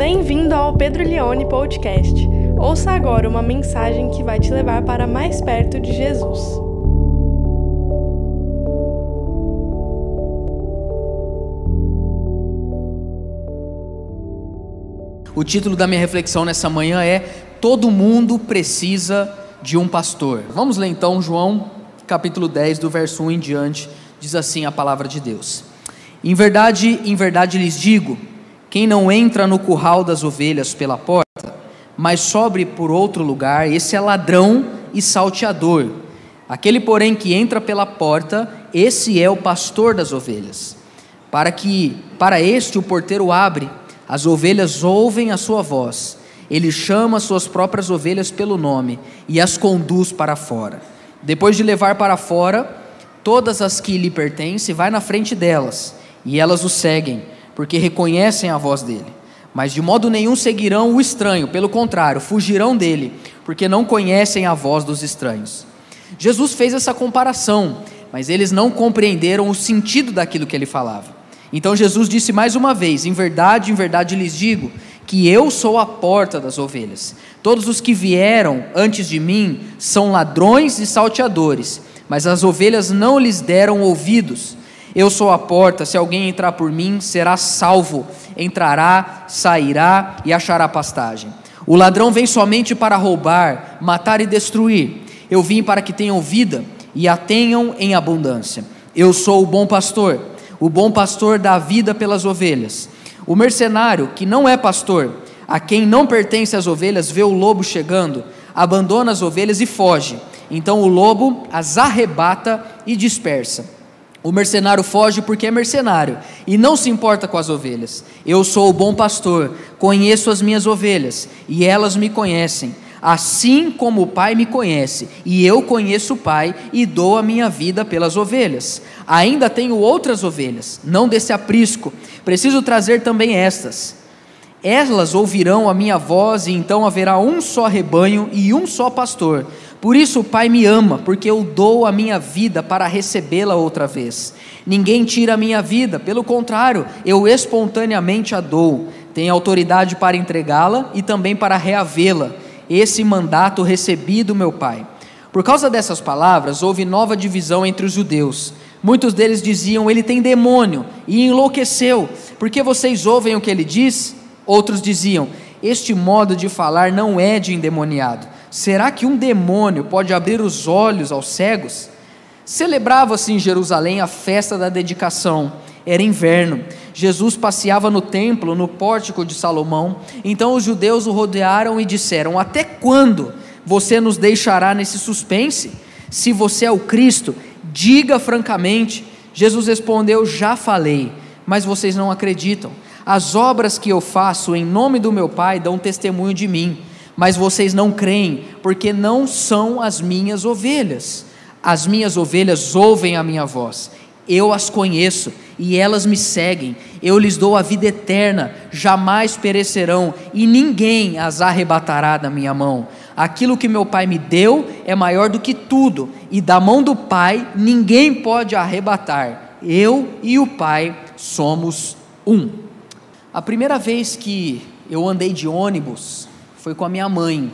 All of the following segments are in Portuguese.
Bem-vindo ao Pedro Leone Podcast. Ouça agora uma mensagem que vai te levar para mais perto de Jesus. O título da minha reflexão nessa manhã é Todo mundo precisa de um pastor. Vamos ler então João, capítulo 10, do verso 1 em diante, diz assim a palavra de Deus. Em verdade, em verdade lhes digo, quem não entra no curral das ovelhas pela porta, mas sobre por outro lugar, esse é ladrão e salteador. Aquele, porém, que entra pela porta, esse é o pastor das ovelhas. Para que para este o porteiro abre, as ovelhas ouvem a sua voz. Ele chama suas próprias ovelhas pelo nome e as conduz para fora. Depois de levar para fora todas as que lhe pertencem, vai na frente delas, e elas o seguem, porque reconhecem a voz dele. Mas de modo nenhum seguirão o estranho, pelo contrário, fugirão dele, porque não conhecem a voz dos estranhos. Jesus fez essa comparação, mas eles não compreenderam o sentido daquilo que ele falava. Então Jesus disse mais uma vez: Em verdade, em verdade lhes digo, que eu sou a porta das ovelhas. Todos os que vieram antes de mim são ladrões e salteadores, mas as ovelhas não lhes deram ouvidos. Eu sou a porta, se alguém entrar por mim, será salvo, entrará, sairá e achará pastagem. O ladrão vem somente para roubar, matar e destruir. Eu vim para que tenham vida e a tenham em abundância. Eu sou o bom pastor. O bom pastor dá vida pelas ovelhas. O mercenário, que não é pastor, a quem não pertence as ovelhas, vê o lobo chegando, abandona as ovelhas e foge. Então o lobo as arrebata e dispersa. O mercenário foge porque é mercenário e não se importa com as ovelhas. Eu sou o bom pastor, conheço as minhas ovelhas e elas me conhecem, assim como o Pai me conhece, e eu conheço o Pai e dou a minha vida pelas ovelhas. Ainda tenho outras ovelhas, não desse aprisco, preciso trazer também estas. Elas ouvirão a minha voz e então haverá um só rebanho e um só pastor. Por isso o Pai me ama, porque eu dou a minha vida para recebê-la outra vez. Ninguém tira a minha vida, pelo contrário, eu espontaneamente a dou. Tenho autoridade para entregá-la e também para reavê-la. Esse mandato recebi do meu Pai. Por causa dessas palavras, houve nova divisão entre os judeus. Muitos deles diziam: Ele tem demônio e enlouqueceu. Porque vocês ouvem o que ele diz? Outros diziam: Este modo de falar não é de endemoniado. Será que um demônio pode abrir os olhos aos cegos? Celebrava-se em Jerusalém a festa da dedicação. Era inverno. Jesus passeava no templo, no pórtico de Salomão. Então os judeus o rodearam e disseram: Até quando você nos deixará nesse suspense? Se você é o Cristo, diga francamente. Jesus respondeu: Já falei, mas vocês não acreditam. As obras que eu faço em nome do meu Pai dão testemunho de mim mas vocês não creem, porque não são as minhas ovelhas. As minhas ovelhas ouvem a minha voz, eu as conheço e elas me seguem. Eu lhes dou a vida eterna, jamais perecerão e ninguém as arrebatará da minha mão. Aquilo que meu Pai me deu é maior do que tudo, e da mão do Pai ninguém pode arrebatar. Eu e o Pai somos um. A primeira vez que eu andei de ônibus, foi com a minha mãe.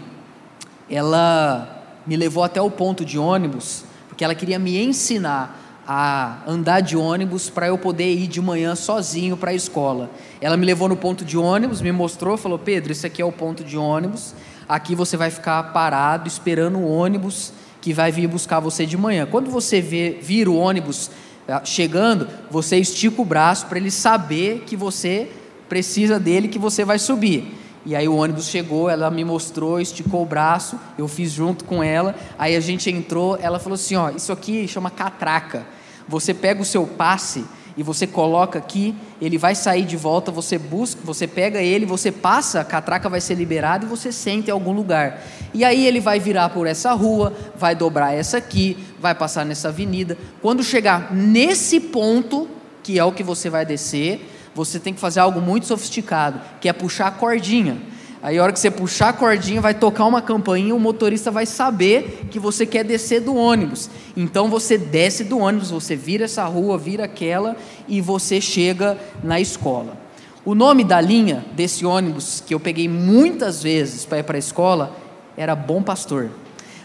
Ela me levou até o ponto de ônibus, porque ela queria me ensinar a andar de ônibus para eu poder ir de manhã sozinho para a escola. Ela me levou no ponto de ônibus, me mostrou, falou: Pedro, esse aqui é o ponto de ônibus. Aqui você vai ficar parado esperando o ônibus que vai vir buscar você de manhã. Quando você vê, vir o ônibus ah, chegando, você estica o braço para ele saber que você precisa dele, que você vai subir. E aí o ônibus chegou, ela me mostrou, esticou o braço, eu fiz junto com ela. Aí a gente entrou, ela falou assim: ó, isso aqui chama catraca. Você pega o seu passe e você coloca aqui, ele vai sair de volta, você busca, você pega ele, você passa, a catraca vai ser liberada e você senta em algum lugar. E aí ele vai virar por essa rua, vai dobrar essa aqui, vai passar nessa avenida. Quando chegar nesse ponto, que é o que você vai descer, você tem que fazer algo muito sofisticado, que é puxar a cordinha. Aí a hora que você puxar a cordinha, vai tocar uma campainha, o motorista vai saber que você quer descer do ônibus. Então você desce do ônibus, você vira essa rua, vira aquela e você chega na escola. O nome da linha desse ônibus que eu peguei muitas vezes para ir para a escola era Bom Pastor.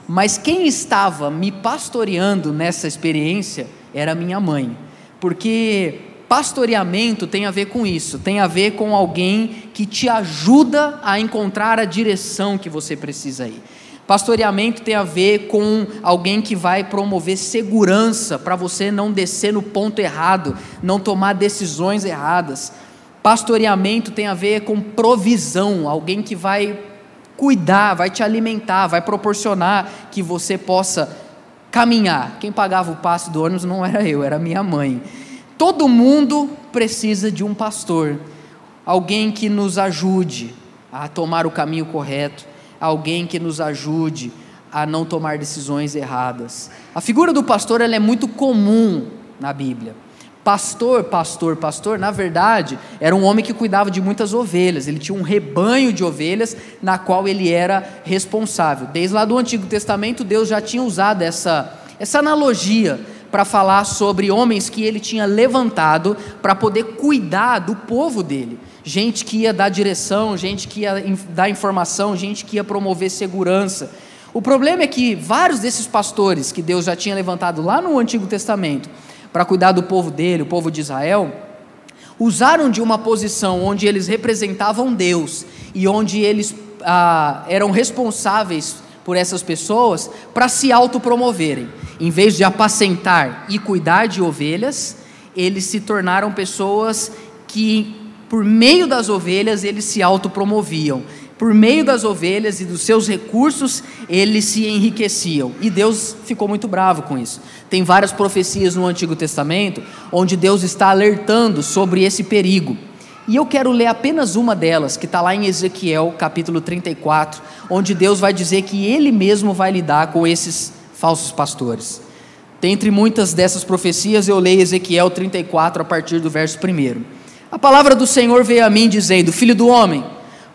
Mas quem estava me pastoreando nessa experiência era minha mãe, porque pastoreamento tem a ver com isso, tem a ver com alguém que te ajuda a encontrar a direção que você precisa ir. Pastoreamento tem a ver com alguém que vai promover segurança para você não descer no ponto errado, não tomar decisões erradas. Pastoreamento tem a ver com provisão, alguém que vai cuidar, vai te alimentar, vai proporcionar que você possa caminhar. Quem pagava o passe do ônibus não era eu, era minha mãe. Todo mundo precisa de um pastor, alguém que nos ajude a tomar o caminho correto, alguém que nos ajude a não tomar decisões erradas. A figura do pastor ela é muito comum na Bíblia. Pastor, pastor, pastor, na verdade, era um homem que cuidava de muitas ovelhas, ele tinha um rebanho de ovelhas na qual ele era responsável. Desde lá do Antigo Testamento, Deus já tinha usado essa, essa analogia para falar sobre homens que ele tinha levantado para poder cuidar do povo dele. Gente que ia dar direção, gente que ia dar informação, gente que ia promover segurança. O problema é que vários desses pastores que Deus já tinha levantado lá no Antigo Testamento, para cuidar do povo dele, o povo de Israel, usaram de uma posição onde eles representavam Deus e onde eles ah, eram responsáveis por essas pessoas para se autopromoverem. Em vez de apacentar e cuidar de ovelhas, eles se tornaram pessoas que, por meio das ovelhas, eles se autopromoviam por meio das ovelhas e dos seus recursos, eles se enriqueciam. E Deus ficou muito bravo com isso. Tem várias profecias no Antigo Testamento onde Deus está alertando sobre esse perigo. E eu quero ler apenas uma delas, que está lá em Ezequiel, capítulo 34, onde Deus vai dizer que Ele mesmo vai lidar com esses falsos pastores. Dentre muitas dessas profecias, eu leio Ezequiel 34, a partir do verso 1. A palavra do Senhor veio a mim dizendo: Filho do homem,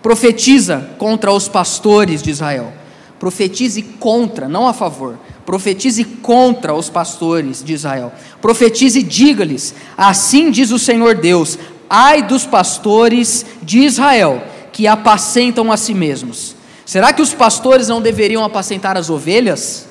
Profetiza contra os pastores de Israel. Profetize contra, não a favor. Profetize contra os pastores de Israel. Profetize e diga-lhes: Assim diz o Senhor Deus: Ai dos pastores de Israel, que apacentam a si mesmos. Será que os pastores não deveriam apacentar as ovelhas?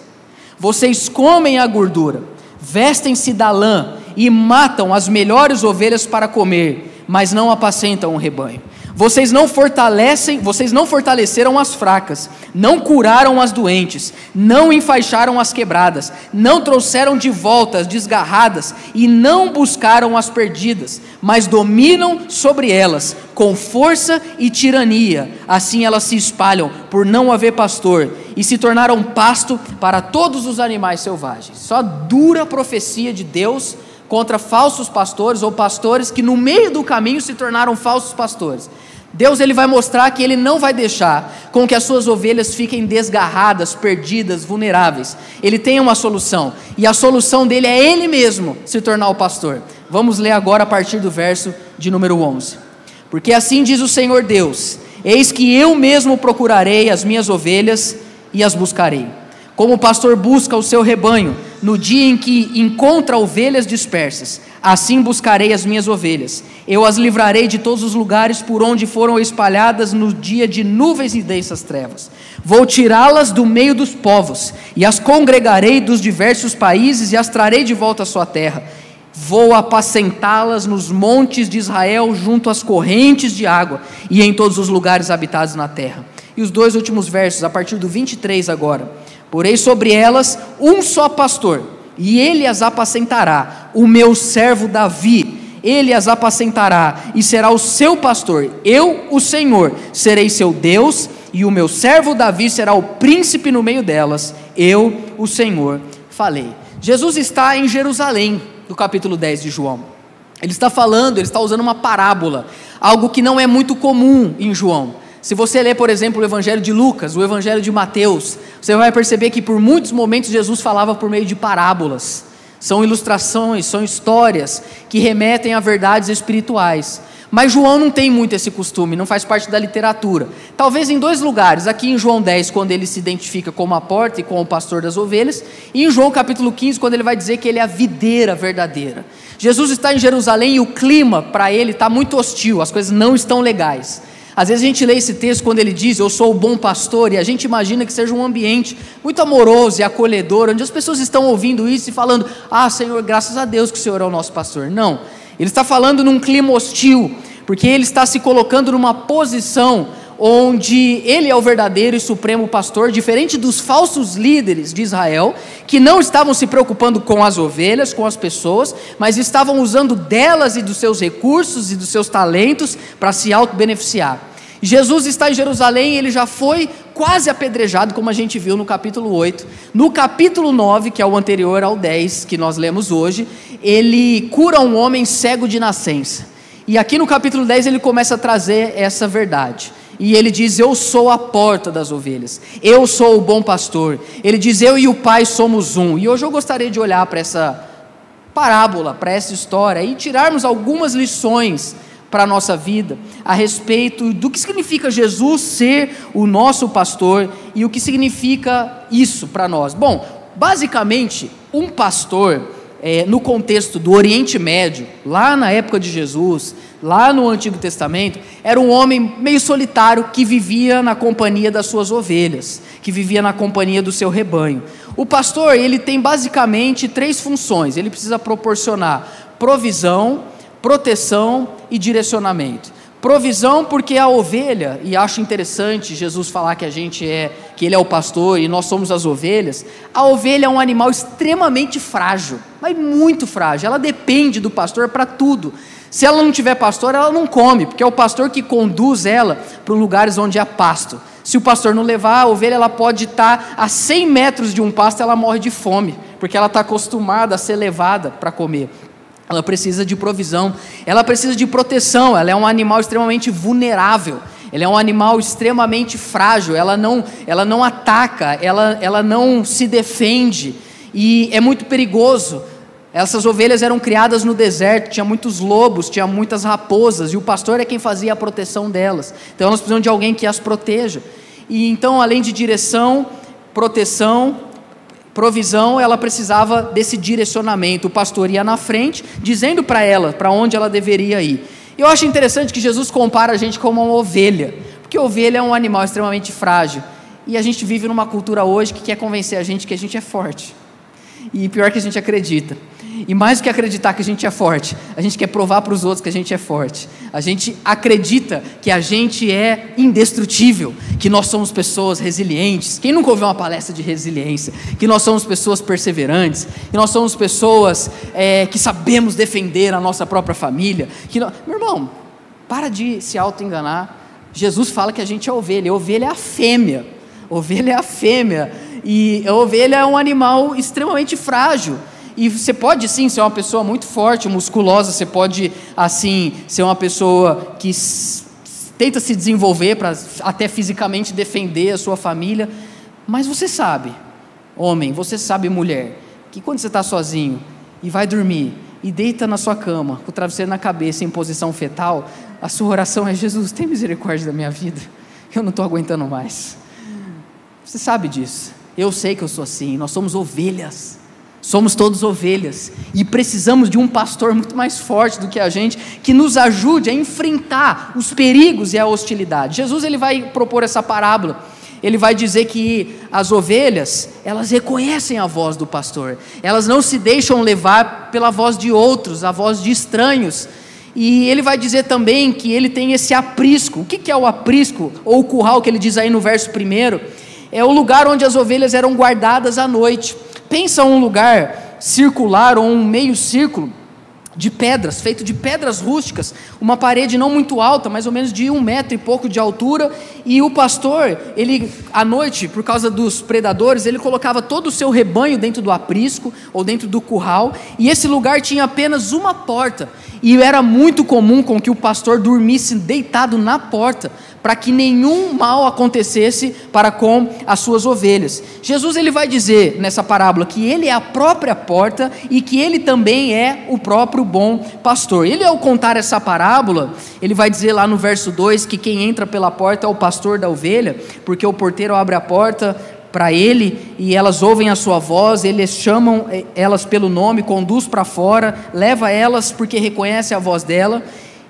Vocês comem a gordura, vestem-se da lã e matam as melhores ovelhas para comer, mas não apacentam o rebanho. Vocês não fortalecem, vocês não fortaleceram as fracas, não curaram as doentes, não enfaixaram as quebradas, não trouxeram de volta as desgarradas e não buscaram as perdidas, mas dominam sobre elas com força e tirania. Assim elas se espalham por não haver pastor e se tornaram pasto para todos os animais selvagens. Só dura profecia de Deus contra falsos pastores ou pastores que no meio do caminho se tornaram falsos pastores. Deus ele vai mostrar que ele não vai deixar com que as suas ovelhas fiquem desgarradas, perdidas, vulneráveis. Ele tem uma solução, e a solução dele é ele mesmo se tornar o pastor. Vamos ler agora a partir do verso de número 11. Porque assim diz o Senhor Deus: Eis que eu mesmo procurarei as minhas ovelhas e as buscarei como o pastor busca o seu rebanho no dia em que encontra ovelhas dispersas, assim buscarei as minhas ovelhas. Eu as livrarei de todos os lugares por onde foram espalhadas no dia de nuvens e densas trevas. Vou tirá-las do meio dos povos e as congregarei dos diversos países e as trarei de volta à sua terra. Vou apacentá-las nos montes de Israel, junto às correntes de água e em todos os lugares habitados na terra. E os dois últimos versos, a partir do 23 agora. Porei sobre elas um só pastor, e ele as apacentará, o meu servo Davi. Ele as apacentará e será o seu pastor. Eu, o Senhor, serei seu Deus, e o meu servo Davi será o príncipe no meio delas. Eu, o Senhor, falei. Jesus está em Jerusalém, no capítulo 10 de João. Ele está falando, ele está usando uma parábola, algo que não é muito comum em João. Se você ler, por exemplo, o Evangelho de Lucas, o Evangelho de Mateus, você vai perceber que por muitos momentos Jesus falava por meio de parábolas. São ilustrações, são histórias que remetem a verdades espirituais. Mas João não tem muito esse costume, não faz parte da literatura. Talvez em dois lugares, aqui em João 10, quando ele se identifica como a porta e como o pastor das ovelhas, e em João capítulo 15, quando ele vai dizer que ele é a videira verdadeira. Jesus está em Jerusalém e o clima para ele está muito hostil, as coisas não estão legais. Às vezes a gente lê esse texto quando ele diz eu sou o bom pastor, e a gente imagina que seja um ambiente muito amoroso e acolhedor, onde as pessoas estão ouvindo isso e falando: Ah, Senhor, graças a Deus que o Senhor é o nosso pastor. Não, ele está falando num clima hostil, porque ele está se colocando numa posição onde ele é o verdadeiro e supremo pastor, diferente dos falsos líderes de Israel, que não estavam se preocupando com as ovelhas, com as pessoas, mas estavam usando delas e dos seus recursos e dos seus talentos para se auto-beneficiar. Jesus está em Jerusalém, ele já foi quase apedrejado, como a gente viu no capítulo 8. No capítulo 9, que é o anterior ao 10 que nós lemos hoje, ele cura um homem cego de nascença. E aqui no capítulo 10 ele começa a trazer essa verdade. E ele diz: Eu sou a porta das ovelhas, eu sou o bom pastor. Ele diz: Eu e o Pai somos um. E hoje eu gostaria de olhar para essa parábola, para essa história e tirarmos algumas lições para a nossa vida a respeito do que significa Jesus ser o nosso pastor e o que significa isso para nós. Bom, basicamente, um pastor é, no contexto do Oriente Médio, lá na época de Jesus, lá no Antigo Testamento, era um homem meio solitário que vivia na companhia das suas ovelhas, que vivia na companhia do seu rebanho. O pastor, ele tem basicamente três funções: ele precisa proporcionar provisão, proteção e direcionamento. Provisão porque a ovelha, e acho interessante Jesus falar que a gente é, que ele é o pastor e nós somos as ovelhas. A ovelha é um animal extremamente frágil, mas muito frágil. Ela depende do pastor para tudo. Se ela não tiver pastor, ela não come, porque é o pastor que conduz ela para lugares onde há pasto. Se o pastor não levar, a ovelha ela pode estar a 100 metros de um pasto, ela morre de fome, porque ela está acostumada a ser levada para comer. Ela precisa de provisão, ela precisa de proteção, ela é um animal extremamente vulnerável, ela é um animal extremamente frágil, ela não, ela não ataca, ela, ela não se defende, e é muito perigoso. Essas ovelhas eram criadas no deserto, tinha muitos lobos, tinha muitas raposas, e o pastor é quem fazia a proteção delas. Então elas precisam de alguém que as proteja. E então, além de direção, proteção, provisão, ela precisava desse direcionamento. O pastor ia na frente, dizendo para ela para onde ela deveria ir. Eu acho interessante que Jesus compara a gente como uma ovelha, porque ovelha é um animal extremamente frágil. E a gente vive numa cultura hoje que quer convencer a gente que a gente é forte. E pior que a gente acredita. E mais do que acreditar que a gente é forte, a gente quer provar para os outros que a gente é forte. A gente acredita que a gente é indestrutível, que nós somos pessoas resilientes. Quem nunca ouviu uma palestra de resiliência? Que nós somos pessoas perseverantes, que nós somos pessoas é, que sabemos defender a nossa própria família. Que nós... Meu irmão, para de se auto-enganar. Jesus fala que a gente é ovelha, ovelha é a fêmea. Ovelha é a fêmea. E a ovelha é um animal extremamente frágil. E você pode sim ser uma pessoa muito forte, musculosa, você pode assim ser uma pessoa que tenta se desenvolver para até fisicamente defender a sua família, mas você sabe, homem, você sabe, mulher, que quando você está sozinho e vai dormir e deita na sua cama com o travesseiro na cabeça em posição fetal, a sua oração é: Jesus, tem misericórdia da minha vida, eu não estou aguentando mais. Você sabe disso. Eu sei que eu sou assim. Nós somos ovelhas. Somos todos ovelhas e precisamos de um pastor muito mais forte do que a gente que nos ajude a enfrentar os perigos e a hostilidade. Jesus ele vai propor essa parábola. Ele vai dizer que as ovelhas, elas reconhecem a voz do pastor. Elas não se deixam levar pela voz de outros, a voz de estranhos. E ele vai dizer também que ele tem esse aprisco. O que é o aprisco? Ou o curral que ele diz aí no verso primeiro? É o lugar onde as ovelhas eram guardadas à noite. Pensa um lugar circular ou um meio círculo de pedras, feito de pedras rústicas, uma parede não muito alta, mais ou menos de um metro e pouco de altura, e o pastor, ele, à noite, por causa dos predadores, ele colocava todo o seu rebanho dentro do aprisco, ou dentro do curral, e esse lugar tinha apenas uma porta, e era muito comum com que o pastor dormisse deitado na porta, para que nenhum mal acontecesse para com as suas ovelhas. Jesus ele vai dizer nessa parábola que ele é a própria porta e que ele também é o próprio bom pastor. Ele ao contar essa parábola, ele vai dizer lá no verso 2 que quem entra pela porta é o pastor da ovelha, porque o porteiro abre a porta para ele e elas ouvem a sua voz, eles chamam eh, elas pelo nome, conduz para fora, leva elas porque reconhece a voz dela.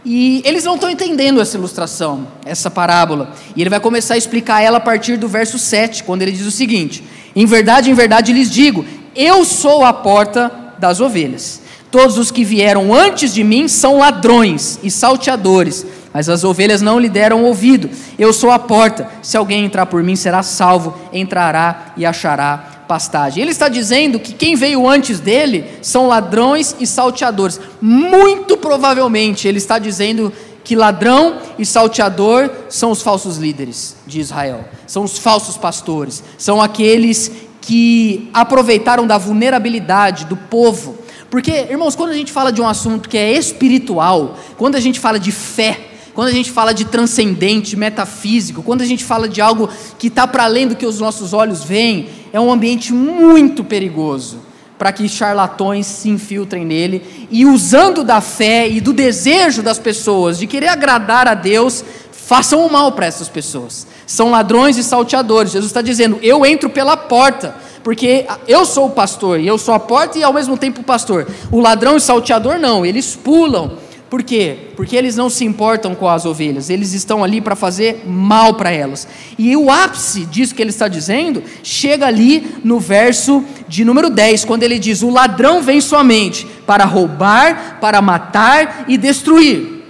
E eles não estão entendendo essa ilustração, essa parábola. E ele vai começar a explicar ela a partir do verso 7, quando ele diz o seguinte: Em verdade, em verdade lhes digo, eu sou a porta das ovelhas. Todos os que vieram antes de mim são ladrões e salteadores mas as ovelhas não lhe deram ouvido. Eu sou a porta, se alguém entrar por mim será salvo, entrará e achará pastagem. Ele está dizendo que quem veio antes dele são ladrões e salteadores. Muito provavelmente ele está dizendo que ladrão e salteador são os falsos líderes de Israel, são os falsos pastores, são aqueles que aproveitaram da vulnerabilidade do povo. Porque, irmãos, quando a gente fala de um assunto que é espiritual, quando a gente fala de fé, quando a gente fala de transcendente, metafísico, quando a gente fala de algo que está para além do que os nossos olhos veem, é um ambiente muito perigoso para que charlatões se infiltrem nele e, usando da fé e do desejo das pessoas de querer agradar a Deus, façam o mal para essas pessoas. São ladrões e salteadores. Jesus está dizendo: Eu entro pela porta, porque eu sou o pastor, e eu sou a porta e ao mesmo tempo o pastor. O ladrão e o salteador não, eles pulam por quê? Porque eles não se importam com as ovelhas, eles estão ali para fazer mal para elas. E o ápice disso que ele está dizendo chega ali no verso de número 10, quando ele diz: O ladrão vem somente para roubar, para matar e destruir.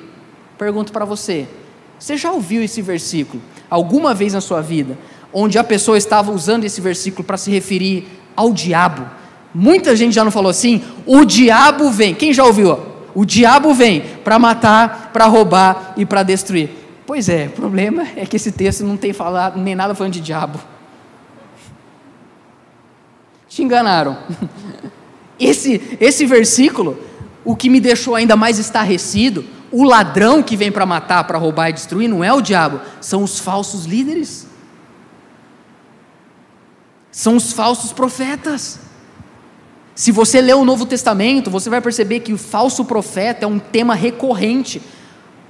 Pergunto para você: você já ouviu esse versículo alguma vez na sua vida, onde a pessoa estava usando esse versículo para se referir ao diabo? Muita gente já não falou assim: o diabo vem. Quem já ouviu? O diabo vem para matar, para roubar e para destruir. Pois é, o problema é que esse texto não tem falado nem nada falando de diabo. Te enganaram. Esse, esse versículo, o que me deixou ainda mais estarrecido, o ladrão que vem para matar, para roubar e destruir, não é o diabo, são os falsos líderes. São os falsos profetas. Se você ler o Novo Testamento, você vai perceber que o falso profeta é um tema recorrente.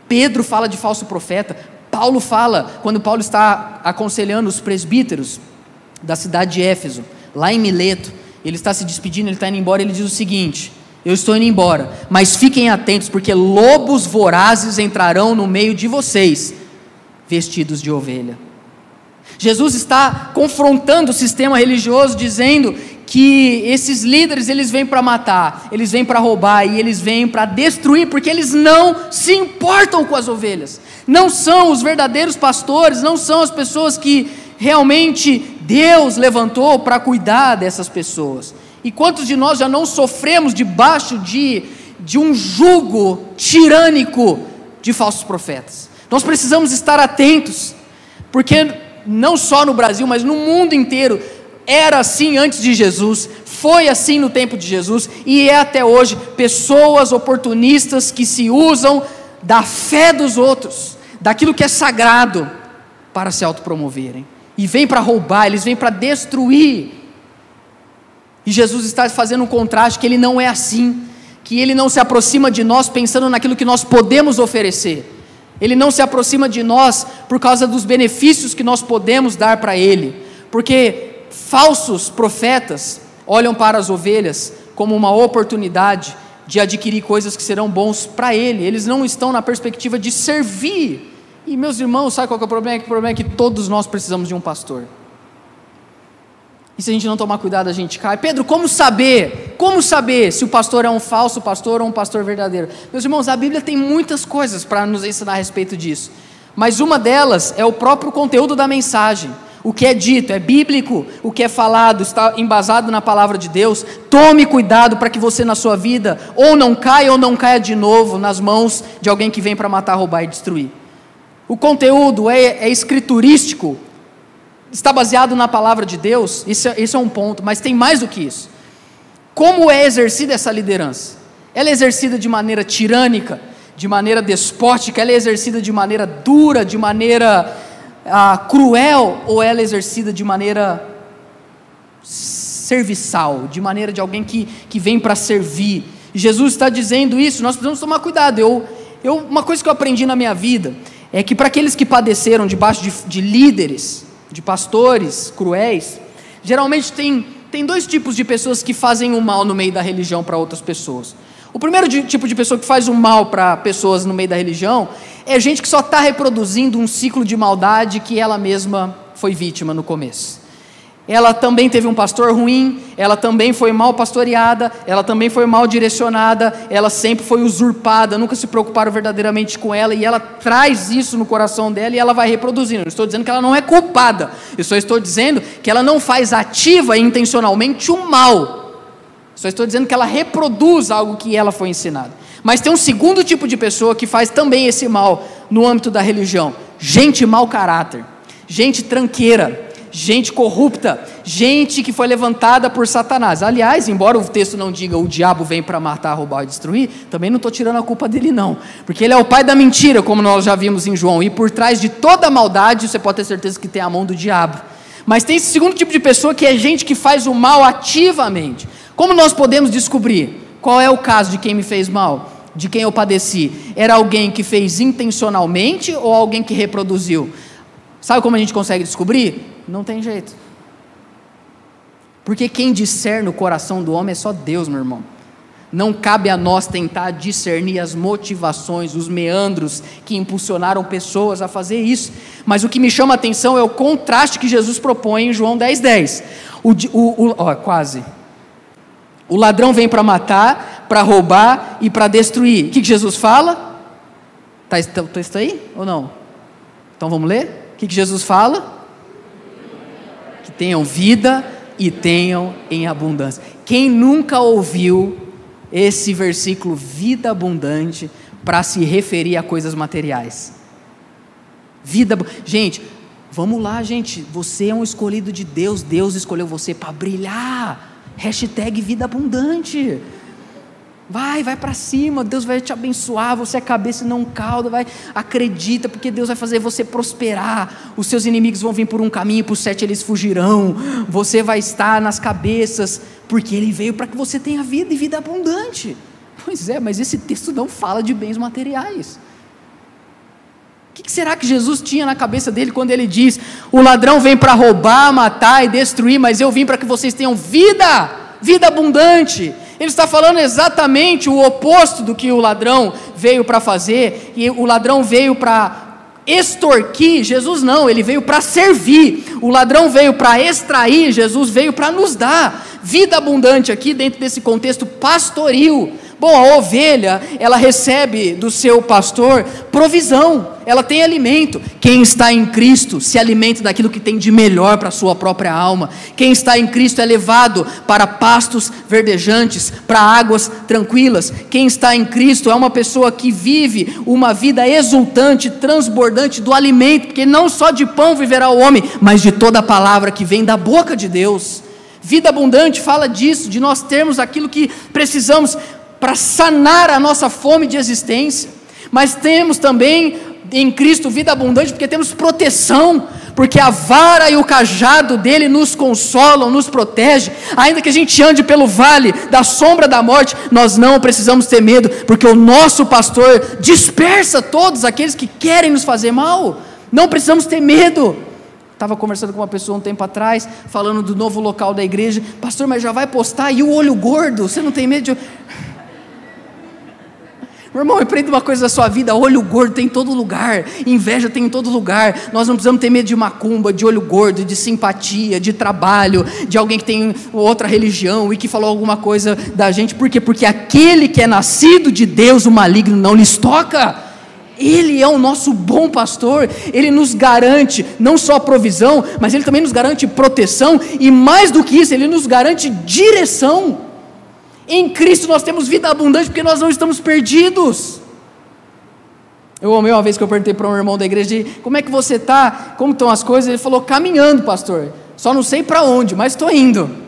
Pedro fala de falso profeta, Paulo fala, quando Paulo está aconselhando os presbíteros da cidade de Éfeso, lá em Mileto, ele está se despedindo, ele está indo embora, ele diz o seguinte: Eu estou indo embora, mas fiquem atentos, porque lobos vorazes entrarão no meio de vocês, vestidos de ovelha. Jesus está confrontando o sistema religioso, dizendo que esses líderes eles vêm para matar, eles vêm para roubar e eles vêm para destruir, porque eles não se importam com as ovelhas. Não são os verdadeiros pastores, não são as pessoas que realmente Deus levantou para cuidar dessas pessoas. E quantos de nós já não sofremos debaixo de, de um jugo tirânico de falsos profetas? Nós precisamos estar atentos, porque não só no Brasil, mas no mundo inteiro, era assim antes de Jesus, foi assim no tempo de Jesus e é até hoje pessoas oportunistas que se usam da fé dos outros, daquilo que é sagrado, para se autopromoverem. E vêm para roubar, eles vêm para destruir. E Jesus está fazendo um contraste que ele não é assim, que ele não se aproxima de nós pensando naquilo que nós podemos oferecer. Ele não se aproxima de nós por causa dos benefícios que nós podemos dar para ele. Porque falsos profetas olham para as ovelhas como uma oportunidade de adquirir coisas que serão bons para ele. Eles não estão na perspectiva de servir. E meus irmãos, sabe qual é o problema? O problema é que todos nós precisamos de um pastor. E se a gente não tomar cuidado, a gente cai. Pedro, como saber? Como saber se o pastor é um falso pastor ou um pastor verdadeiro? Meus irmãos, a Bíblia tem muitas coisas para nos ensinar a respeito disso. Mas uma delas é o próprio conteúdo da mensagem o que é dito é bíblico, o que é falado está embasado na palavra de Deus. Tome cuidado para que você na sua vida ou não caia ou não caia de novo nas mãos de alguém que vem para matar, roubar e destruir. O conteúdo é, é escriturístico, está baseado na palavra de Deus, isso é, isso é um ponto, mas tem mais do que isso. Como é exercida essa liderança? Ela é exercida de maneira tirânica, de maneira despótica, ela é exercida de maneira dura, de maneira ah, cruel, ou ela é exercida de maneira serviçal, de maneira de alguém que, que vem para servir. Jesus está dizendo isso, nós precisamos tomar cuidado. Eu, eu, uma coisa que eu aprendi na minha vida é que para aqueles que padeceram debaixo de, de líderes, de pastores cruéis, geralmente tem, tem dois tipos de pessoas que fazem o mal no meio da religião para outras pessoas. O primeiro tipo de pessoa que faz o mal para pessoas no meio da religião é gente que só está reproduzindo um ciclo de maldade que ela mesma foi vítima no começo. Ela também teve um pastor ruim, ela também foi mal pastoreada, ela também foi mal direcionada, ela sempre foi usurpada, nunca se preocuparam verdadeiramente com ela, e ela traz isso no coração dela e ela vai reproduzindo. Eu estou dizendo que ela não é culpada, eu só estou dizendo que ela não faz ativa e intencionalmente o mal. Só estou dizendo que ela reproduz algo que ela foi ensinada. Mas tem um segundo tipo de pessoa que faz também esse mal no âmbito da religião: gente mau caráter, gente tranqueira, gente corrupta, gente que foi levantada por Satanás. Aliás, embora o texto não diga o diabo vem para matar, roubar e destruir, também não estou tirando a culpa dele, não. Porque ele é o pai da mentira, como nós já vimos em João. E por trás de toda maldade, você pode ter certeza que tem a mão do diabo. Mas tem esse segundo tipo de pessoa que é gente que faz o mal ativamente. Como nós podemos descobrir qual é o caso de quem me fez mal? De quem eu padeci? Era alguém que fez intencionalmente ou alguém que reproduziu? Sabe como a gente consegue descobrir? Não tem jeito. Porque quem discerne o coração do homem é só Deus, meu irmão. Não cabe a nós tentar discernir as motivações, os meandros que impulsionaram pessoas a fazer isso. Mas o que me chama a atenção é o contraste que Jesus propõe em João 10,10. 10. O, o, o, quase. O ladrão vem para matar, para roubar e para destruir. O que, que Jesus fala? Está o texto aí ou não? Então vamos ler? O que, que Jesus fala? Que tenham vida e tenham em abundância. Quem nunca ouviu esse versículo, vida abundante, para se referir a coisas materiais? Vida, gente, vamos lá, gente. Você é um escolhido de Deus. Deus escolheu você para brilhar. Hashtag vida abundante. Vai, vai para cima, Deus vai te abençoar, você é cabeça e não cauda, vai, acredita, porque Deus vai fazer você prosperar, os seus inimigos vão vir por um caminho, por sete eles fugirão, você vai estar nas cabeças, porque Ele veio para que você tenha vida e vida abundante. Pois é, mas esse texto não fala de bens materiais. O que será que Jesus tinha na cabeça dele quando ele diz: O ladrão vem para roubar, matar e destruir, mas eu vim para que vocês tenham vida, vida abundante. Ele está falando exatamente o oposto do que o ladrão veio para fazer, e o ladrão veio para extorquir, Jesus não, ele veio para servir. O ladrão veio para extrair, Jesus veio para nos dar vida abundante aqui dentro desse contexto pastoril. Bom, a ovelha, ela recebe do seu pastor provisão, ela tem alimento. Quem está em Cristo se alimenta daquilo que tem de melhor para a sua própria alma. Quem está em Cristo é levado para pastos verdejantes, para águas tranquilas. Quem está em Cristo é uma pessoa que vive uma vida exultante, transbordante do alimento, porque não só de pão viverá o homem, mas de toda a palavra que vem da boca de Deus. Vida abundante fala disso, de nós termos aquilo que precisamos para sanar a nossa fome de existência, mas temos também em Cristo vida abundante porque temos proteção, porque a vara e o cajado dele nos consolam, nos protege, ainda que a gente ande pelo vale da sombra da morte, nós não precisamos ter medo, porque o nosso pastor dispersa todos aqueles que querem nos fazer mal, não precisamos ter medo. Estava conversando com uma pessoa um tempo atrás, falando do novo local da igreja, pastor, mas já vai postar, e o olho gordo, você não tem medo de. Meu irmão, aprenda uma coisa da sua vida: olho gordo tem em todo lugar, inveja tem em todo lugar. Nós não precisamos ter medo de macumba, de olho gordo, de simpatia, de trabalho, de alguém que tem outra religião e que falou alguma coisa da gente. Por quê? Porque aquele que é nascido de Deus, o maligno não lhes toca. Ele é o nosso bom pastor, ele nos garante não só provisão, mas ele também nos garante proteção e mais do que isso, ele nos garante direção. Em Cristo nós temos vida abundante porque nós não estamos perdidos. Eu amei uma vez que eu perguntei para um irmão da igreja: como é que você está? Como estão as coisas? Ele falou: caminhando, pastor. Só não sei para onde, mas estou indo.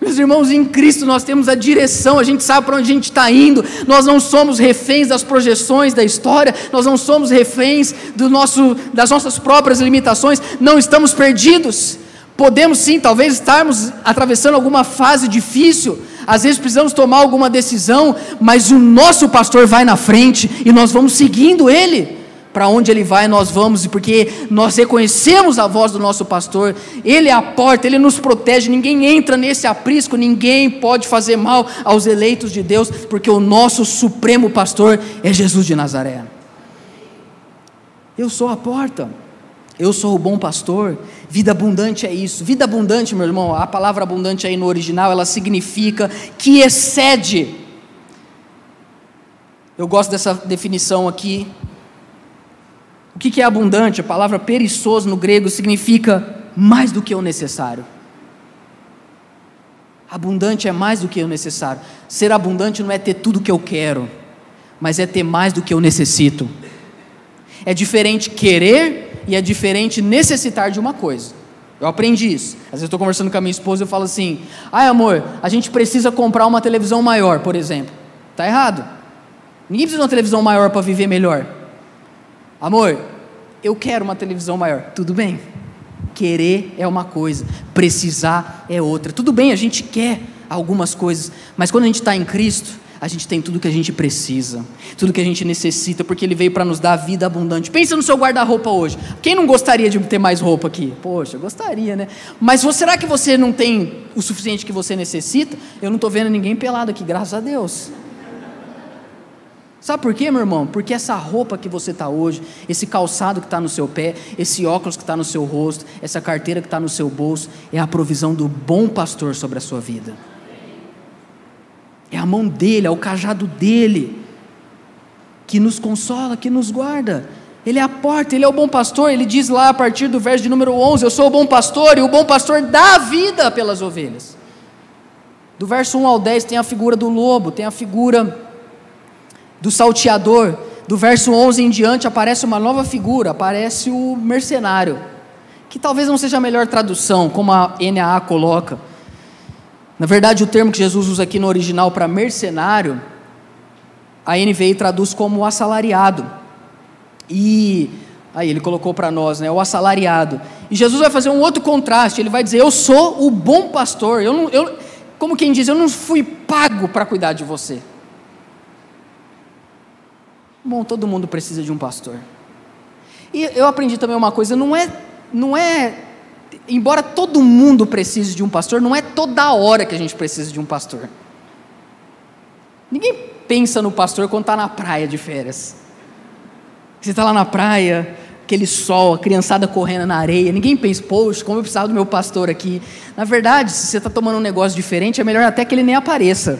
Meus irmãos, em Cristo nós temos a direção, a gente sabe para onde a gente está indo, nós não somos reféns das projeções da história, nós não somos reféns do nosso, das nossas próprias limitações, não estamos perdidos. Podemos sim, talvez estarmos atravessando alguma fase difícil, às vezes precisamos tomar alguma decisão, mas o nosso pastor vai na frente e nós vamos seguindo ele para onde ele vai, nós vamos, porque nós reconhecemos a voz do nosso pastor, ele é a porta, ele nos protege, ninguém entra nesse aprisco, ninguém pode fazer mal aos eleitos de Deus, porque o nosso supremo pastor é Jesus de Nazaré. Eu sou a porta, eu sou o bom pastor, vida abundante é isso. Vida abundante, meu irmão, a palavra abundante aí no original, ela significa que excede. Eu gosto dessa definição aqui, o que é abundante? A palavra perezoso no grego significa mais do que o necessário. Abundante é mais do que o necessário. Ser abundante não é ter tudo o que eu quero, mas é ter mais do que eu necessito. É diferente querer e é diferente necessitar de uma coisa. Eu aprendi isso. Às vezes estou conversando com a minha esposa e eu falo assim: ai amor, a gente precisa comprar uma televisão maior, por exemplo. Está errado. Ninguém precisa de uma televisão maior para viver melhor. Amor, eu quero uma televisão maior. Tudo bem. Querer é uma coisa, precisar é outra. Tudo bem, a gente quer algumas coisas, mas quando a gente está em Cristo, a gente tem tudo que a gente precisa, tudo que a gente necessita, porque Ele veio para nos dar vida abundante. Pensa no seu guarda-roupa hoje. Quem não gostaria de ter mais roupa aqui? Poxa, gostaria, né? Mas será que você não tem o suficiente que você necessita? Eu não estou vendo ninguém pelado aqui, graças a Deus. Sabe por quê, meu irmão? Porque essa roupa que você está hoje, esse calçado que está no seu pé, esse óculos que está no seu rosto, essa carteira que está no seu bolso, é a provisão do bom pastor sobre a sua vida. É a mão dele, é o cajado dele, que nos consola, que nos guarda. Ele é a porta, ele é o bom pastor. Ele diz lá a partir do verso de número 11: Eu sou o bom pastor, e o bom pastor dá vida pelas ovelhas. Do verso 1 ao 10 tem a figura do lobo, tem a figura do salteador, do verso 11 em diante aparece uma nova figura, aparece o mercenário, que talvez não seja a melhor tradução, como a NAA coloca. Na verdade, o termo que Jesus usa aqui no original para mercenário, a NVI traduz como assalariado. E aí ele colocou para nós, né, o assalariado. E Jesus vai fazer um outro contraste, ele vai dizer: "Eu sou o bom pastor". Eu não, eu, como quem diz, eu não fui pago para cuidar de você. Bom, todo mundo precisa de um pastor. E eu aprendi também uma coisa, não é, não é, embora todo mundo precise de um pastor, não é toda hora que a gente precisa de um pastor. Ninguém pensa no pastor quando está na praia de férias. Você está lá na praia, aquele sol, a criançada correndo na areia, ninguém pensa, poxa, como eu precisava do meu pastor aqui. Na verdade, se você está tomando um negócio diferente, é melhor até que ele nem apareça.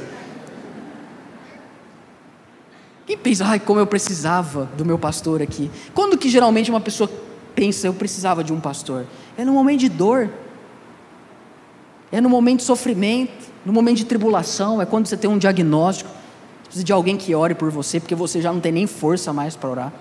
Quem pensa, ai, como eu precisava do meu pastor aqui? Quando que geralmente uma pessoa pensa, eu precisava de um pastor? É no momento de dor, é no momento de sofrimento, no momento de tribulação, é quando você tem um diagnóstico, precisa de alguém que ore por você, porque você já não tem nem força mais para orar.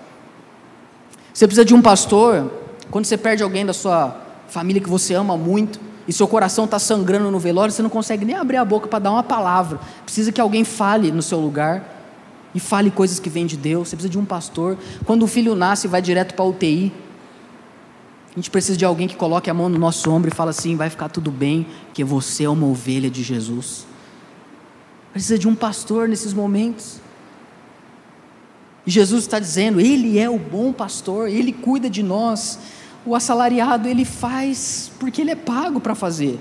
Você precisa de um pastor, quando você perde alguém da sua família que você ama muito, e seu coração está sangrando no velório, você não consegue nem abrir a boca para dar uma palavra, precisa que alguém fale no seu lugar e fale coisas que vêm de Deus. Você precisa de um pastor. Quando o filho nasce, vai direto para a UTI. A gente precisa de alguém que coloque a mão no nosso ombro e fala assim: vai ficar tudo bem, que você é uma ovelha de Jesus. Precisa de um pastor nesses momentos. E Jesus está dizendo: Ele é o bom pastor, Ele cuida de nós. O assalariado, ele faz porque ele é pago para fazer.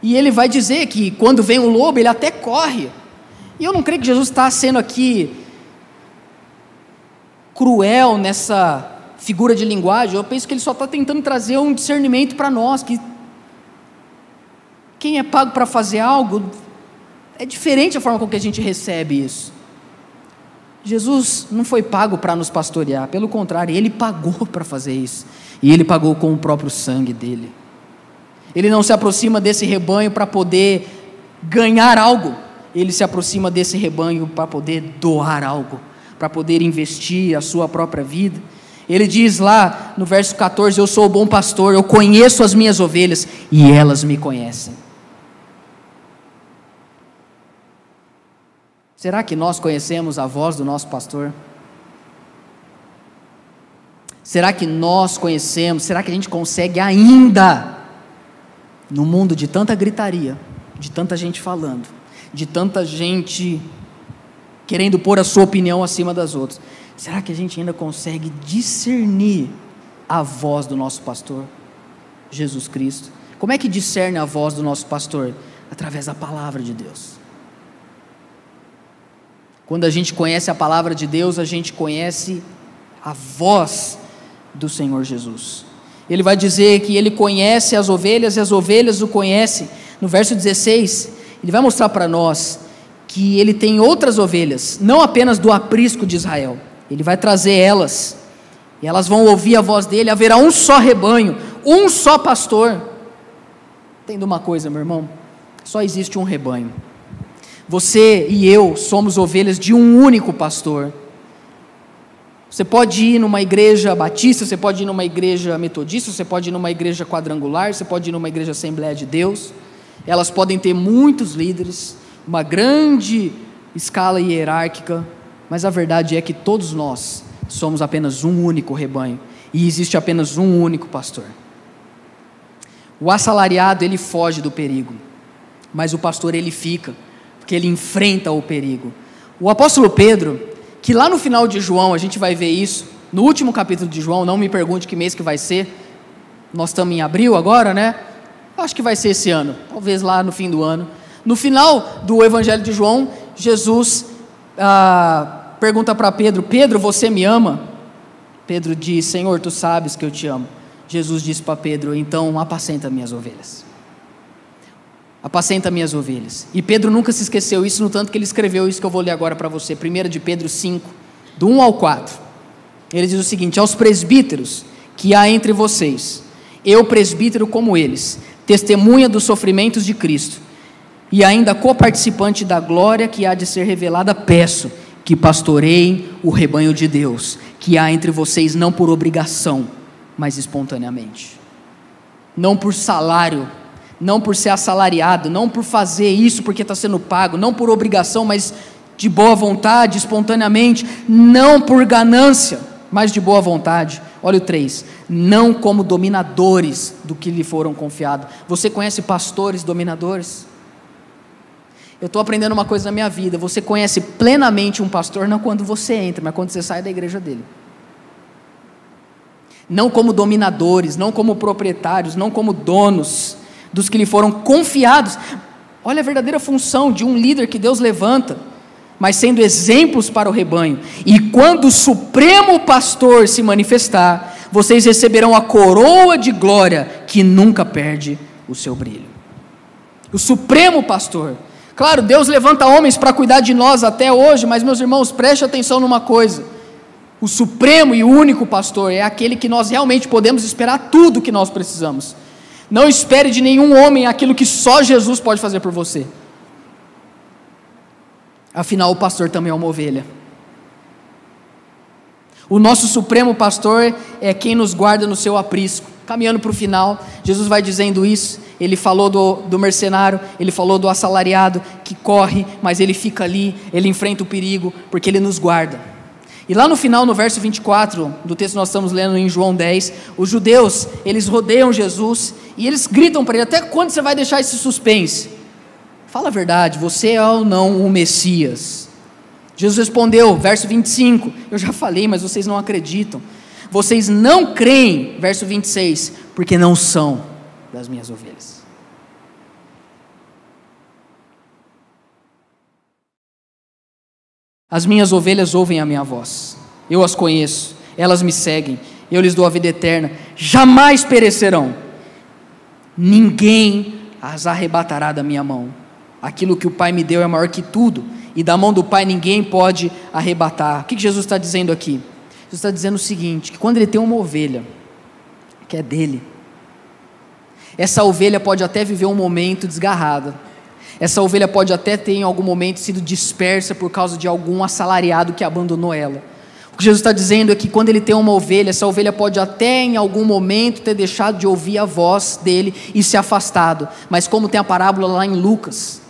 E ele vai dizer que quando vem o lobo, ele até corre. E eu não creio que Jesus está sendo aqui cruel nessa figura de linguagem. Eu penso que ele só está tentando trazer um discernimento para nós que quem é pago para fazer algo é diferente a forma com que a gente recebe isso. Jesus não foi pago para nos pastorear, pelo contrário, ele pagou para fazer isso. E ele pagou com o próprio sangue dele. Ele não se aproxima desse rebanho para poder ganhar algo ele se aproxima desse rebanho para poder doar algo, para poder investir a sua própria vida. Ele diz lá no verso 14: Eu sou o bom pastor, eu conheço as minhas ovelhas e elas me conhecem. Será que nós conhecemos a voz do nosso pastor? Será que nós conhecemos? Será que a gente consegue ainda, no mundo de tanta gritaria, de tanta gente falando, de tanta gente querendo pôr a sua opinião acima das outras, será que a gente ainda consegue discernir a voz do nosso pastor, Jesus Cristo? Como é que discerne a voz do nosso pastor? Através da palavra de Deus. Quando a gente conhece a palavra de Deus, a gente conhece a voz do Senhor Jesus. Ele vai dizer que ele conhece as ovelhas e as ovelhas o conhecem. No verso 16, ele vai mostrar para nós que ele tem outras ovelhas, não apenas do aprisco de Israel. Ele vai trazer elas, e elas vão ouvir a voz dele. Haverá um só rebanho, um só pastor. Entenda uma coisa, meu irmão: só existe um rebanho. Você e eu somos ovelhas de um único pastor. Você pode ir numa igreja batista, você pode ir numa igreja metodista, você pode ir numa igreja quadrangular, você pode ir numa igreja Assembleia de Deus. Elas podem ter muitos líderes, uma grande escala hierárquica, mas a verdade é que todos nós somos apenas um único rebanho e existe apenas um único pastor. O assalariado ele foge do perigo, mas o pastor ele fica que ele enfrenta o perigo. O apóstolo Pedro, que lá no final de João, a gente vai ver isso, no último capítulo de João, não me pergunte que mês que vai ser, nós estamos em abril agora, né? Acho que vai ser esse ano, talvez lá no fim do ano. No final do Evangelho de João, Jesus ah, pergunta para Pedro: Pedro, você me ama? Pedro diz: Senhor, tu sabes que eu te amo. Jesus disse para Pedro: Então apacenta minhas ovelhas apacenta minhas ovelhas. E Pedro nunca se esqueceu isso, no tanto que ele escreveu isso que eu vou ler agora para você, 1 de Pedro 5, do 1 ao 4. Ele diz o seguinte: Aos presbíteros que há entre vocês, eu, presbítero como eles, testemunha dos sofrimentos de Cristo, e ainda coparticipante da glória que há de ser revelada, peço que pastoreiem o rebanho de Deus, que há entre vocês não por obrigação, mas espontaneamente. Não por salário, não por ser assalariado, não por fazer isso porque está sendo pago, não por obrigação, mas de boa vontade, espontaneamente, não por ganância, mas de boa vontade. Olha o 3: não como dominadores do que lhe foram confiados. Você conhece pastores dominadores? Eu estou aprendendo uma coisa na minha vida. Você conhece plenamente um pastor não quando você entra, mas quando você sai da igreja dele. Não como dominadores, não como proprietários, não como donos dos que lhe foram confiados. Olha a verdadeira função de um líder que Deus levanta, mas sendo exemplos para o rebanho. E quando o supremo pastor se manifestar, vocês receberão a coroa de glória que nunca perde o seu brilho. O supremo pastor. Claro, Deus levanta homens para cuidar de nós até hoje, mas meus irmãos, preste atenção numa coisa. O supremo e único pastor é aquele que nós realmente podemos esperar tudo que nós precisamos. Não espere de nenhum homem aquilo que só Jesus pode fazer por você. Afinal, o pastor também é uma ovelha. O nosso supremo pastor é quem nos guarda no seu aprisco. Caminhando para o final, Jesus vai dizendo isso. Ele falou do, do mercenário, ele falou do assalariado que corre, mas ele fica ali, ele enfrenta o perigo, porque ele nos guarda. E lá no final, no verso 24 do texto que nós estamos lendo em João 10, os judeus, eles rodeiam Jesus e eles gritam para ele: Até quando você vai deixar esse suspense? Fala a verdade, você é ou não o Messias? Jesus respondeu, verso 25: Eu já falei, mas vocês não acreditam. Vocês não creem, verso 26, porque não são das minhas ovelhas. As minhas ovelhas ouvem a minha voz, eu as conheço, elas me seguem, eu lhes dou a vida eterna, jamais perecerão, ninguém as arrebatará da minha mão. Aquilo que o Pai me deu é maior que tudo, e da mão do Pai ninguém pode arrebatar. O que Jesus está dizendo aqui? Jesus está dizendo o seguinte: que quando ele tem uma ovelha, que é dele, essa ovelha pode até viver um momento desgarrada, essa ovelha pode até ter em algum momento sido dispersa por causa de algum assalariado que abandonou ela. O que Jesus está dizendo é que quando ele tem uma ovelha, essa ovelha pode até em algum momento ter deixado de ouvir a voz dele e se afastado. Mas como tem a parábola lá em Lucas,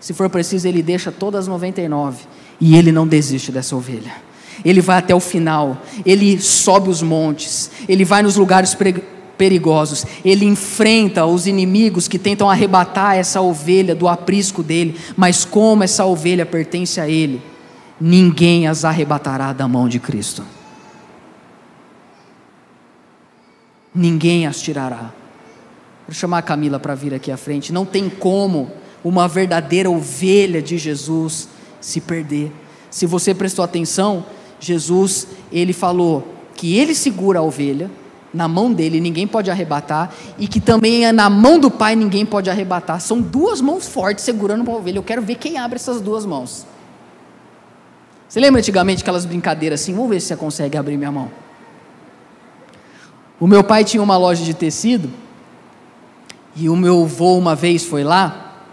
Se for preciso, ele deixa todas as 99 e ele não desiste dessa ovelha. Ele vai até o final, ele sobe os montes, ele vai nos lugares perigosos, ele enfrenta os inimigos que tentam arrebatar essa ovelha do aprisco dele, mas como essa ovelha pertence a ele, ninguém as arrebatará da mão de Cristo. Ninguém as tirará. Vou chamar a Camila para vir aqui à frente. Não tem como uma verdadeira ovelha de Jesus se perder. Se você prestou atenção, Jesus, ele falou que ele segura a ovelha na mão dele, ninguém pode arrebatar, e que também é na mão do Pai, ninguém pode arrebatar. São duas mãos fortes segurando uma ovelha. Eu quero ver quem abre essas duas mãos. Você lembra antigamente aquelas brincadeiras assim? Vamos ver se você consegue abrir minha mão. O meu pai tinha uma loja de tecido, e o meu avô uma vez foi lá.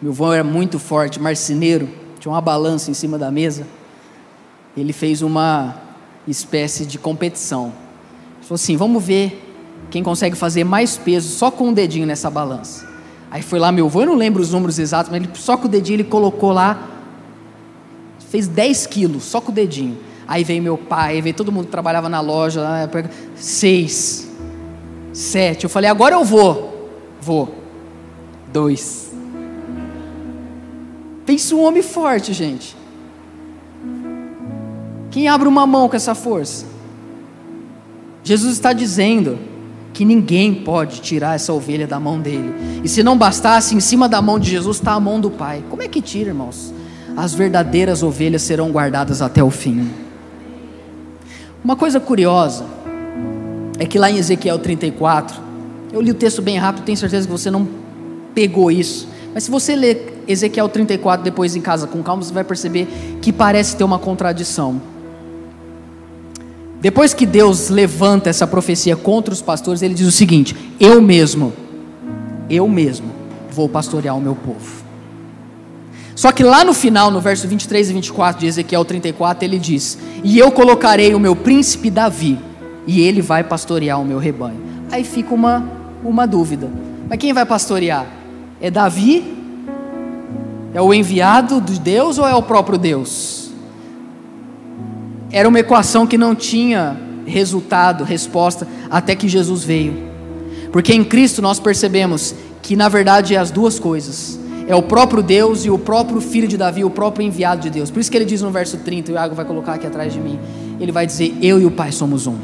Meu avô era muito forte, marceneiro, tinha uma balança em cima da mesa ele fez uma espécie de competição. Falou assim: vamos ver quem consegue fazer mais peso só com o um dedinho nessa balança. Aí foi lá meu avô, eu não lembro os números exatos, mas ele, só com o dedinho ele colocou lá, fez 10 quilos, só com o dedinho. Aí veio meu pai, veio todo mundo que trabalhava na loja, seis, sete. Eu falei, agora eu vou. Vou. Dois. Pensa um homem forte, gente. Quem abre uma mão com essa força? Jesus está dizendo que ninguém pode tirar essa ovelha da mão dele. E se não bastasse, em cima da mão de Jesus está a mão do Pai. Como é que tira, irmãos? As verdadeiras ovelhas serão guardadas até o fim. Uma coisa curiosa é que lá em Ezequiel 34, eu li o texto bem rápido, tenho certeza que você não pegou isso. Mas se você ler Ezequiel 34 depois em casa com calma, você vai perceber que parece ter uma contradição. Depois que Deus levanta essa profecia contra os pastores, ele diz o seguinte: Eu mesmo, eu mesmo vou pastorear o meu povo. Só que lá no final, no verso 23 e 24 de Ezequiel 34, ele diz: E eu colocarei o meu príncipe Davi, e ele vai pastorear o meu rebanho. Aí fica uma, uma dúvida: Mas quem vai pastorear? É Davi? É o enviado de Deus ou é o próprio Deus? Era uma equação que não tinha resultado, resposta, até que Jesus veio. Porque em Cristo nós percebemos que na verdade é as duas coisas. É o próprio Deus e o próprio filho de Davi, o próprio enviado de Deus. Por isso que ele diz no verso 30, o Iago vai colocar aqui atrás de mim. Ele vai dizer: Eu e o Pai somos um.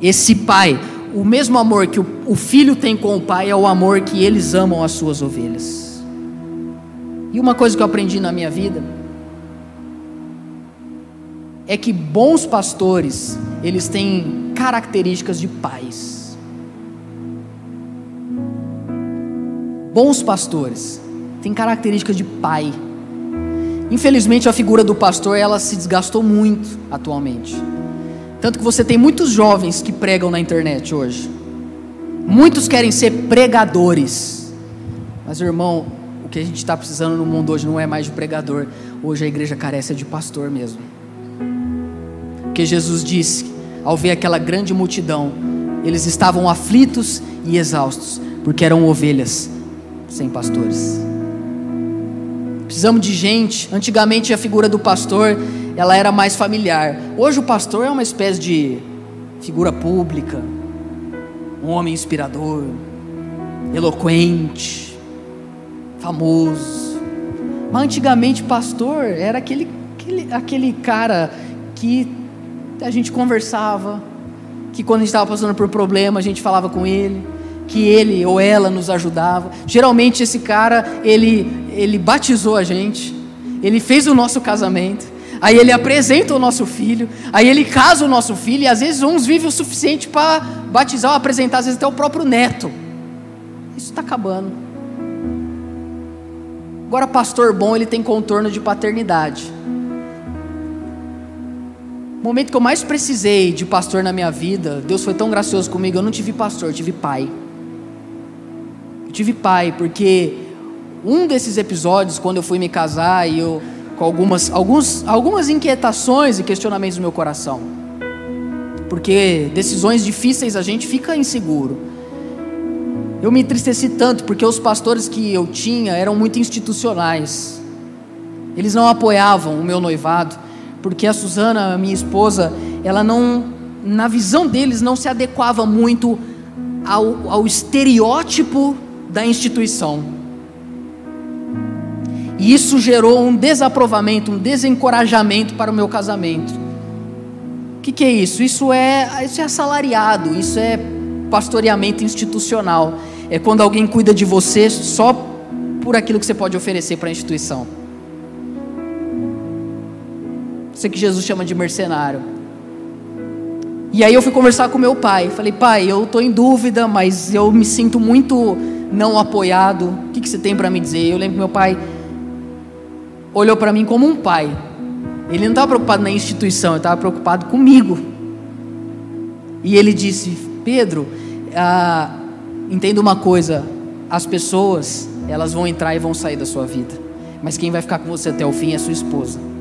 Esse Pai, o mesmo amor que o, o filho tem com o Pai, é o amor que eles amam as suas ovelhas. E uma coisa que eu aprendi na minha vida é que bons pastores, eles têm características de pais. Bons pastores têm características de pai. Infelizmente a figura do pastor ela se desgastou muito atualmente. Tanto que você tem muitos jovens que pregam na internet hoje. Muitos querem ser pregadores. Mas irmão, o que a gente está precisando no mundo hoje não é mais de pregador. Hoje a igreja carece de pastor mesmo. Porque Jesus disse, ao ver aquela grande multidão, eles estavam aflitos e exaustos, porque eram ovelhas sem pastores. Precisamos de gente. Antigamente a figura do pastor, ela era mais familiar. Hoje o pastor é uma espécie de figura pública, um homem inspirador, eloquente, famoso. Mas antigamente pastor era aquele, aquele, aquele cara que a gente conversava, que quando a gente estava passando por problema, a gente falava com ele, que ele ou ela nos ajudava. Geralmente esse cara, ele, ele batizou a gente, ele fez o nosso casamento, aí ele apresenta o nosso filho, aí ele casa o nosso filho, e às vezes uns vivem o suficiente para batizar ou apresentar, às vezes até o próprio neto. Isso está acabando. Agora, pastor bom, ele tem contorno de paternidade momento que eu mais precisei de pastor na minha vida, Deus foi tão gracioso comigo, eu não tive pastor, eu tive pai. Eu tive pai, porque um desses episódios, quando eu fui me casar e eu com algumas, alguns, algumas inquietações e questionamentos no meu coração. Porque decisões difíceis a gente fica inseguro. eu me entristeci tanto porque os pastores que eu tinha eram muito institucionais. Eles não apoiavam o meu noivado, porque a Suzana, minha esposa, ela não, na visão deles, não se adequava muito ao, ao estereótipo da instituição. E isso gerou um desaprovamento, um desencorajamento para o meu casamento. O que, que é isso? Isso é, isso é assalariado, isso é pastoreamento institucional. É quando alguém cuida de você só por aquilo que você pode oferecer para a instituição. Isso que Jesus chama de mercenário. E aí eu fui conversar com meu pai. Falei, pai, eu estou em dúvida, mas eu me sinto muito não apoiado. O que, que você tem para me dizer? Eu lembro que meu pai olhou para mim como um pai. Ele não estava preocupado na instituição, ele estava preocupado comigo. E ele disse: Pedro, ah, entenda uma coisa: as pessoas, elas vão entrar e vão sair da sua vida, mas quem vai ficar com você até o fim é sua esposa.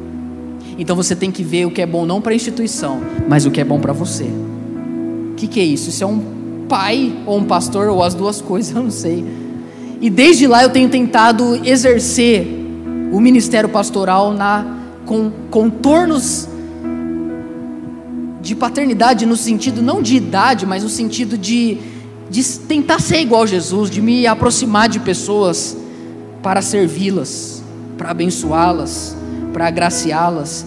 Então você tem que ver o que é bom não para a instituição, mas o que é bom para você. O que, que é isso? Isso é um pai ou um pastor ou as duas coisas, eu não sei. E desde lá eu tenho tentado exercer o ministério pastoral na, com contornos de paternidade no sentido não de idade, mas no sentido de, de tentar ser igual a Jesus, de me aproximar de pessoas para servi-las, para abençoá-las, para agraciá-las.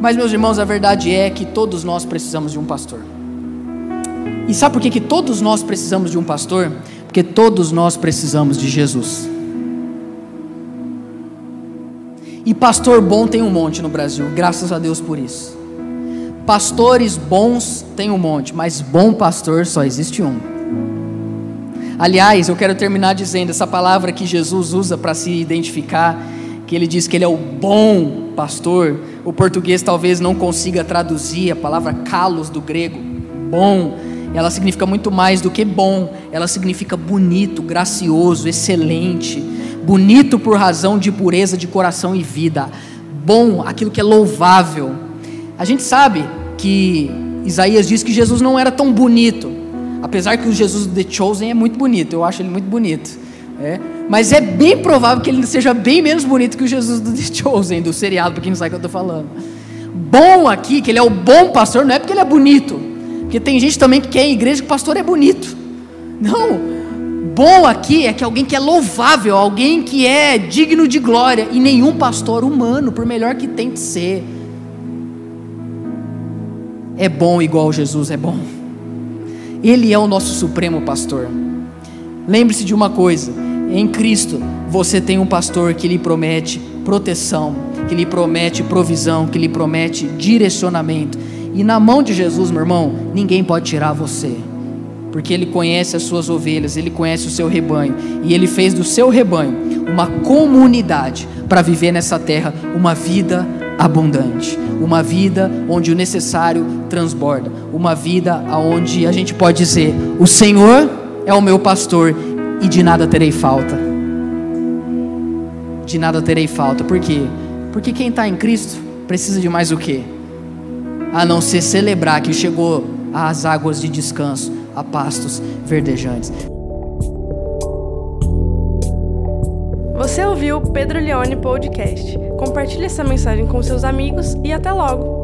Mas, meus irmãos, a verdade é que todos nós precisamos de um pastor. E sabe por que, que todos nós precisamos de um pastor? Porque todos nós precisamos de Jesus. E pastor bom tem um monte no Brasil, graças a Deus por isso. Pastores bons tem um monte, mas bom pastor só existe um. Aliás, eu quero terminar dizendo essa palavra que Jesus usa para se identificar, que ele diz que ele é o bom pastor. O português talvez não consiga traduzir a palavra kalos do grego, bom. Ela significa muito mais do que bom, ela significa bonito, gracioso, excelente bonito por razão de pureza de coração e vida, bom, aquilo que é louvável. A gente sabe que Isaías diz que Jesus não era tão bonito, apesar que o Jesus do The Chosen é muito bonito, eu acho ele muito bonito. É, mas é bem provável que ele seja bem menos bonito que o Jesus do The Chosen, do seriado, para quem não sabe o que eu estou falando. Bom aqui, que ele é o bom pastor, não é porque ele é bonito, porque tem gente também que quer em igreja que o pastor é bonito. Não, bom aqui é que alguém que é louvável, alguém que é digno de glória, e nenhum pastor humano, por melhor que tente ser, é bom igual Jesus é bom. Ele é o nosso supremo pastor. Lembre-se de uma coisa: em Cristo você tem um pastor que lhe promete proteção, que lhe promete provisão, que lhe promete direcionamento. E na mão de Jesus, meu irmão, ninguém pode tirar você. Porque Ele conhece as suas ovelhas, Ele conhece o seu rebanho, e Ele fez do seu rebanho uma comunidade para viver nessa terra uma vida abundante, uma vida onde o necessário transborda, uma vida onde a gente pode dizer: O Senhor é o meu pastor e de nada terei falta. De nada terei falta, por quê? Porque quem está em Cristo precisa de mais o quê? A não ser celebrar que chegou às águas de descanso, a pastos verdejantes. Você ouviu o Pedro Leone Podcast. Compartilhe essa mensagem com seus amigos e até logo!